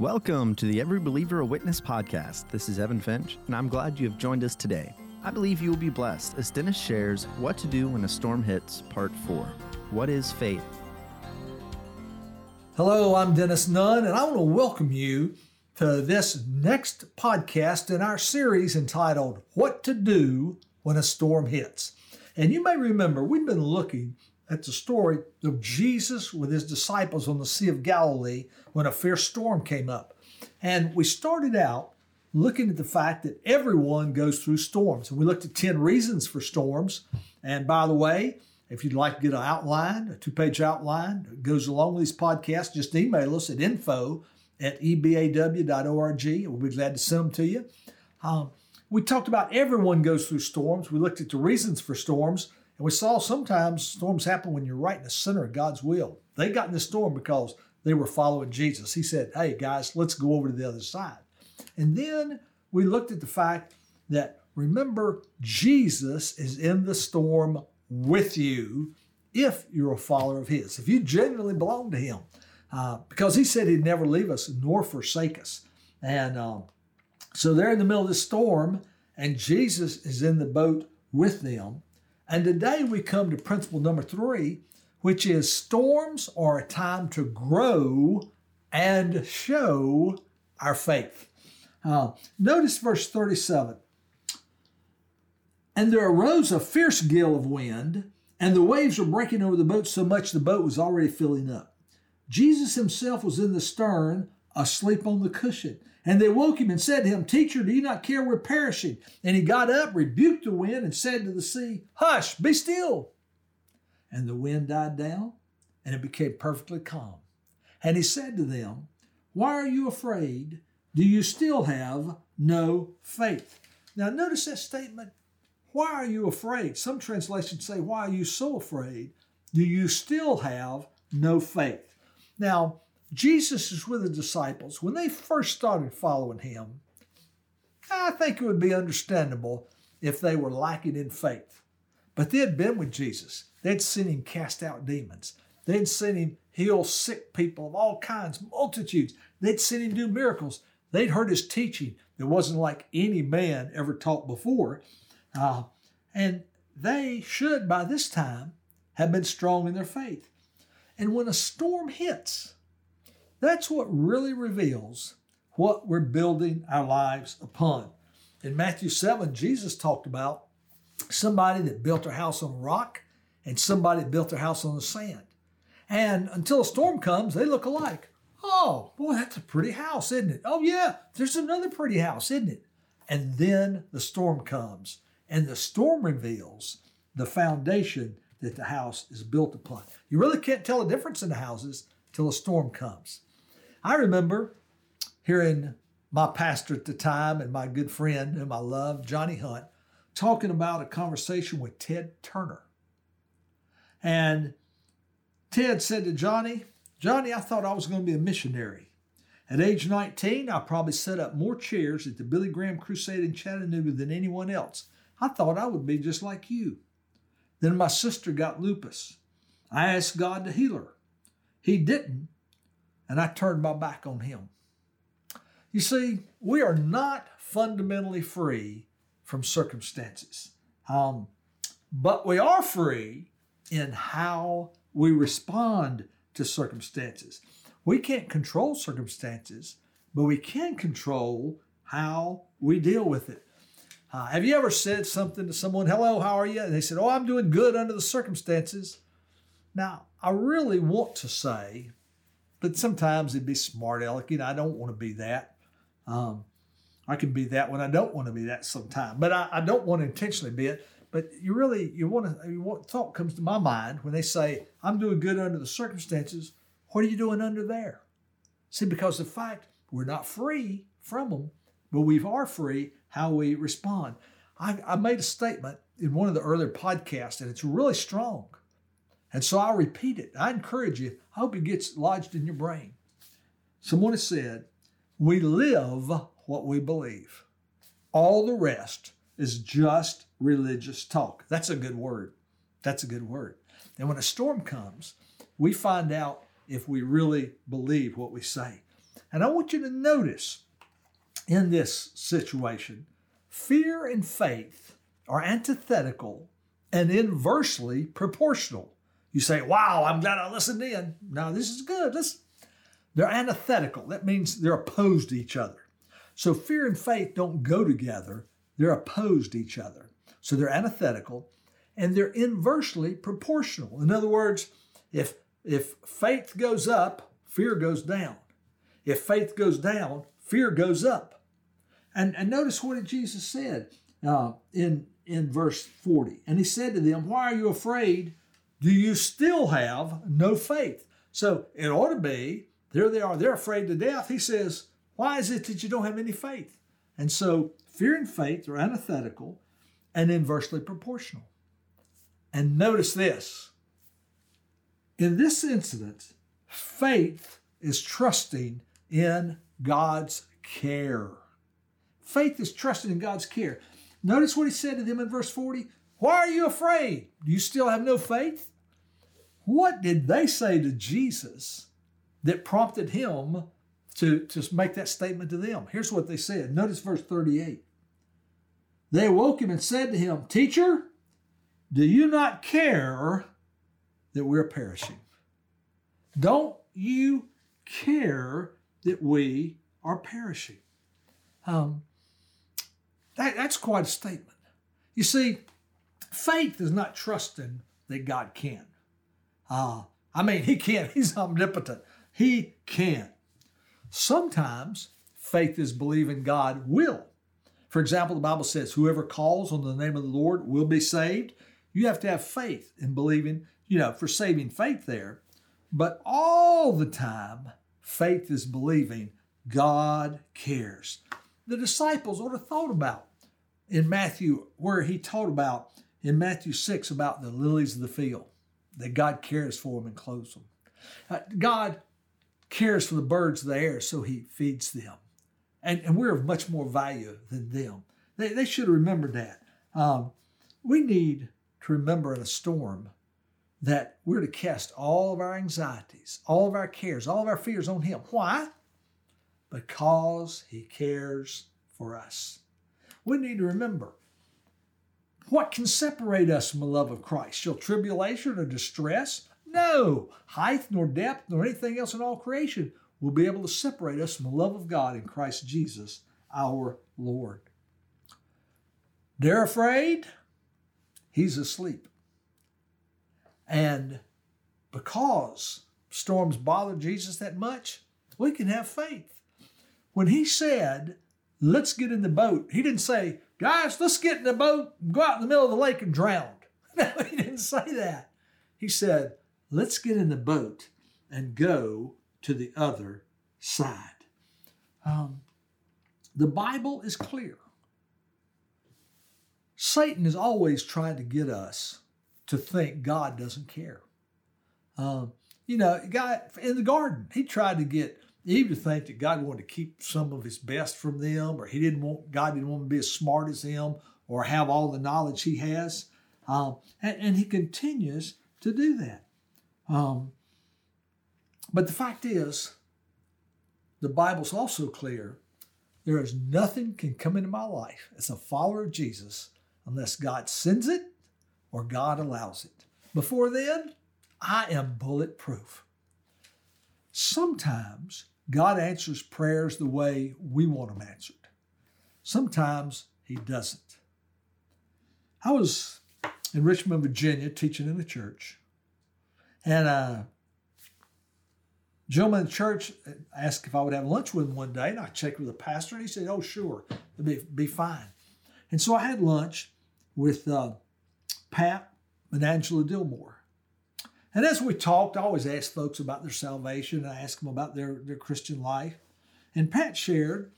Welcome to the Every Believer a Witness podcast. This is Evan Finch, and I'm glad you have joined us today. I believe you will be blessed as Dennis shares What to Do When a Storm Hits, Part 4. What is faith? Hello, I'm Dennis Nunn, and I want to welcome you to this next podcast in our series entitled What to Do When a Storm Hits. And you may remember we've been looking at the story of Jesus with his disciples on the Sea of Galilee when a fierce storm came up. And we started out looking at the fact that everyone goes through storms. And we looked at 10 reasons for storms. And by the way, if you'd like to get an outline, a two page outline that goes along with these podcasts, just email us at info at ebaw.org. We'll be glad to send them to you. Um, we talked about everyone goes through storms. We looked at the reasons for storms. And we saw sometimes storms happen when you're right in the center of God's will. They got in the storm because they were following Jesus. He said, Hey, guys, let's go over to the other side. And then we looked at the fact that remember, Jesus is in the storm with you if you're a follower of His, if you genuinely belong to Him. Uh, because He said He'd never leave us nor forsake us. And um, so they're in the middle of the storm, and Jesus is in the boat with them. And today we come to principle number three, which is storms are a time to grow and show our faith. Uh, notice verse 37. And there arose a fierce gale of wind, and the waves were breaking over the boat so much the boat was already filling up. Jesus himself was in the stern, asleep on the cushion. And they woke him and said to him, Teacher, do you not care we're perishing? And he got up, rebuked the wind, and said to the sea, Hush, be still. And the wind died down, and it became perfectly calm. And he said to them, Why are you afraid? Do you still have no faith? Now, notice that statement. Why are you afraid? Some translations say, Why are you so afraid? Do you still have no faith? Now, Jesus is with the disciples. When they first started following him, I think it would be understandable if they were lacking in faith. But they had been with Jesus. They'd seen him cast out demons. They'd seen him heal sick people of all kinds, multitudes. They'd seen him do miracles. They'd heard his teaching that wasn't like any man ever taught before. Uh, and they should, by this time, have been strong in their faith. And when a storm hits, that's what really reveals what we're building our lives upon. In Matthew 7, Jesus talked about somebody that built their house on rock and somebody that built their house on the sand. And until a storm comes, they look alike. Oh, boy, that's a pretty house, isn't it? Oh, yeah, there's another pretty house, isn't it? And then the storm comes, and the storm reveals the foundation that the house is built upon. You really can't tell a difference in the houses till a storm comes. I remember hearing my pastor at the time and my good friend whom I love, Johnny Hunt, talking about a conversation with Ted Turner. And Ted said to Johnny, Johnny, I thought I was going to be a missionary. At age 19, I probably set up more chairs at the Billy Graham Crusade in Chattanooga than anyone else. I thought I would be just like you. Then my sister got lupus. I asked God to heal her. He didn't, and I turned my back on him. You see, we are not fundamentally free from circumstances, um, but we are free in how we respond to circumstances. We can't control circumstances, but we can control how we deal with it. Uh, have you ever said something to someone, hello, how are you? And they said, oh, I'm doing good under the circumstances. Now, I really want to say but sometimes it'd be smart aleck. You know, I don't want to be that. Um, I can be that when I don't want to be that sometimes, but I, I don't want to intentionally be it. But you really, you want to, what thought comes to my mind when they say, I'm doing good under the circumstances. What are you doing under there? See, because the fact we're not free from them, but we are free how we respond. I, I made a statement in one of the earlier podcasts, and it's really strong. And so I repeat it. I encourage you. I hope it gets lodged in your brain. Someone has said, We live what we believe. All the rest is just religious talk. That's a good word. That's a good word. And when a storm comes, we find out if we really believe what we say. And I want you to notice in this situation, fear and faith are antithetical and inversely proportional. You say, wow, I'm glad I listened in. Now, this is good. They're antithetical. That means they're opposed to each other. So fear and faith don't go together, they're opposed to each other. So they're antithetical and they're inversely proportional. In other words, if, if faith goes up, fear goes down. If faith goes down, fear goes up. And, and notice what Jesus said uh, in, in verse 40. And he said to them, Why are you afraid? Do you still have no faith? So it ought to be, there they are, they're afraid to death. He says, Why is it that you don't have any faith? And so fear and faith are antithetical and inversely proportional. And notice this in this incident, faith is trusting in God's care. Faith is trusting in God's care. Notice what he said to them in verse 40 Why are you afraid? Do you still have no faith? What did they say to Jesus that prompted him to, to make that statement to them? Here's what they said. Notice verse 38. They awoke him and said to him, Teacher, do you not care that we're perishing? Don't you care that we are perishing? Um, that, that's quite a statement. You see, faith is not trusting that God can. Uh, I mean, He can't. He's omnipotent. He can. Sometimes faith is believing God will. For example, the Bible says, Whoever calls on the name of the Lord will be saved. You have to have faith in believing, you know, for saving faith there. But all the time, faith is believing God cares. The disciples ought to thought about in Matthew, where he taught about in Matthew 6 about the lilies of the field, that God cares for them and clothes them. Uh, God cares for the birds of the air, so he feeds them. And, and we're of much more value than them. They, they should have remembered that. Um, we need to remember in a storm that we're to cast all of our anxieties, all of our cares, all of our fears on Him. Why? Because He cares for us. We need to remember what can separate us from the love of Christ? Shall tribulation or distress? No, height nor depth nor anything else in all creation will be able to separate us from the love of God in Christ Jesus our Lord. They're afraid? He's asleep. And because storms bother Jesus that much, we can have faith. When he said, let's get in the boat, he didn't say, guys, let's get in the boat and go out in the middle of the lake and drown. No, he didn't say that. He said, let's get in the boat and go to the other side. Um, the Bible is clear. Satan is always trying to get us to think God doesn't care. Um, you know, God in the garden, he tried to get Eve to think that God wanted to keep some of his best from them, or he didn't want God didn't want to be as smart as him or have all the knowledge he has. Um, and, and, he continues to do that. Um, but the fact is, the Bible's also clear. There is nothing can come into my life as a follower of Jesus unless God sends it or God allows it. Before then, I am bulletproof. Sometimes God answers prayers the way we want them answered. Sometimes He doesn't. I was in Richmond, Virginia, teaching in a church, and uh, a gentleman in the church asked if I would have lunch with him one day, and I checked with the pastor, and he said, "Oh, sure, it'll be, be fine." And so I had lunch with uh, Pat and Angela Dillmore. And as we talked, I always ask folks about their salvation. I ask them about their, their Christian life. And Pat shared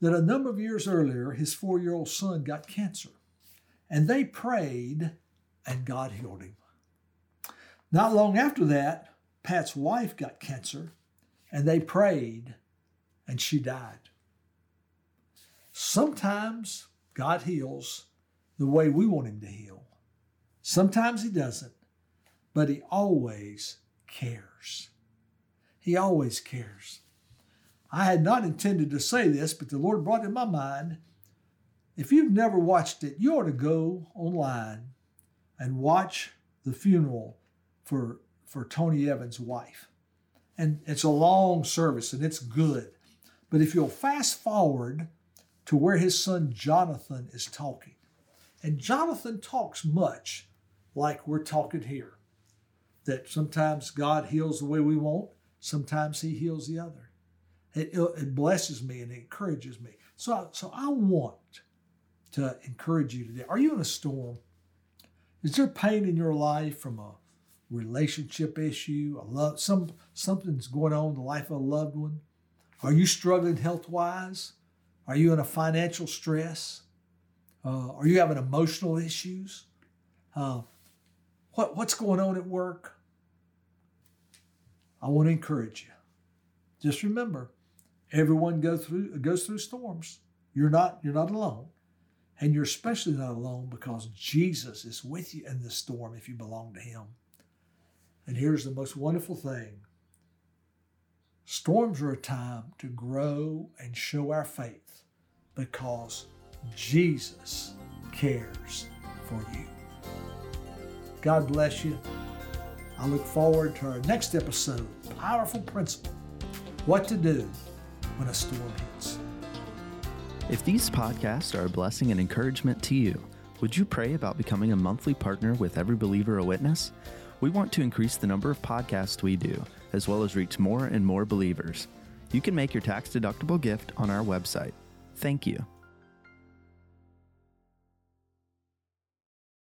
that a number of years earlier, his four year old son got cancer. And they prayed, and God healed him. Not long after that, Pat's wife got cancer, and they prayed, and she died. Sometimes God heals the way we want Him to heal. Sometimes He doesn't, but He always cares. He always cares. I had not intended to say this, but the Lord brought it in my mind. If you've never watched it, you ought to go online and watch the funeral for, for Tony Evans' wife. And it's a long service and it's good. But if you'll fast forward to where his son Jonathan is talking, and Jonathan talks much like we're talking here, that sometimes God heals the way we want, sometimes he heals the other. It, it blesses me and it encourages me. So, so I want to encourage you today. Are you in a storm? Is there pain in your life from a relationship issue, a love, some something's going on in the life of a loved one? Are you struggling health wise? Are you in a financial stress? Uh, are you having emotional issues? Uh, what, what's going on at work? I want to encourage you. Just remember, everyone go through goes through storms. You're not you're not alone. And you're especially not alone because Jesus is with you in the storm if you belong to him. And here's the most wonderful thing. Storms are a time to grow and show our faith because Jesus cares for you. God bless you. I look forward to our next episode Powerful Principle What to Do When a Storm Hits. If these podcasts are a blessing and encouragement to you, would you pray about becoming a monthly partner with Every Believer a Witness? We want to increase the number of podcasts we do, as well as reach more and more believers. You can make your tax deductible gift on our website. Thank you.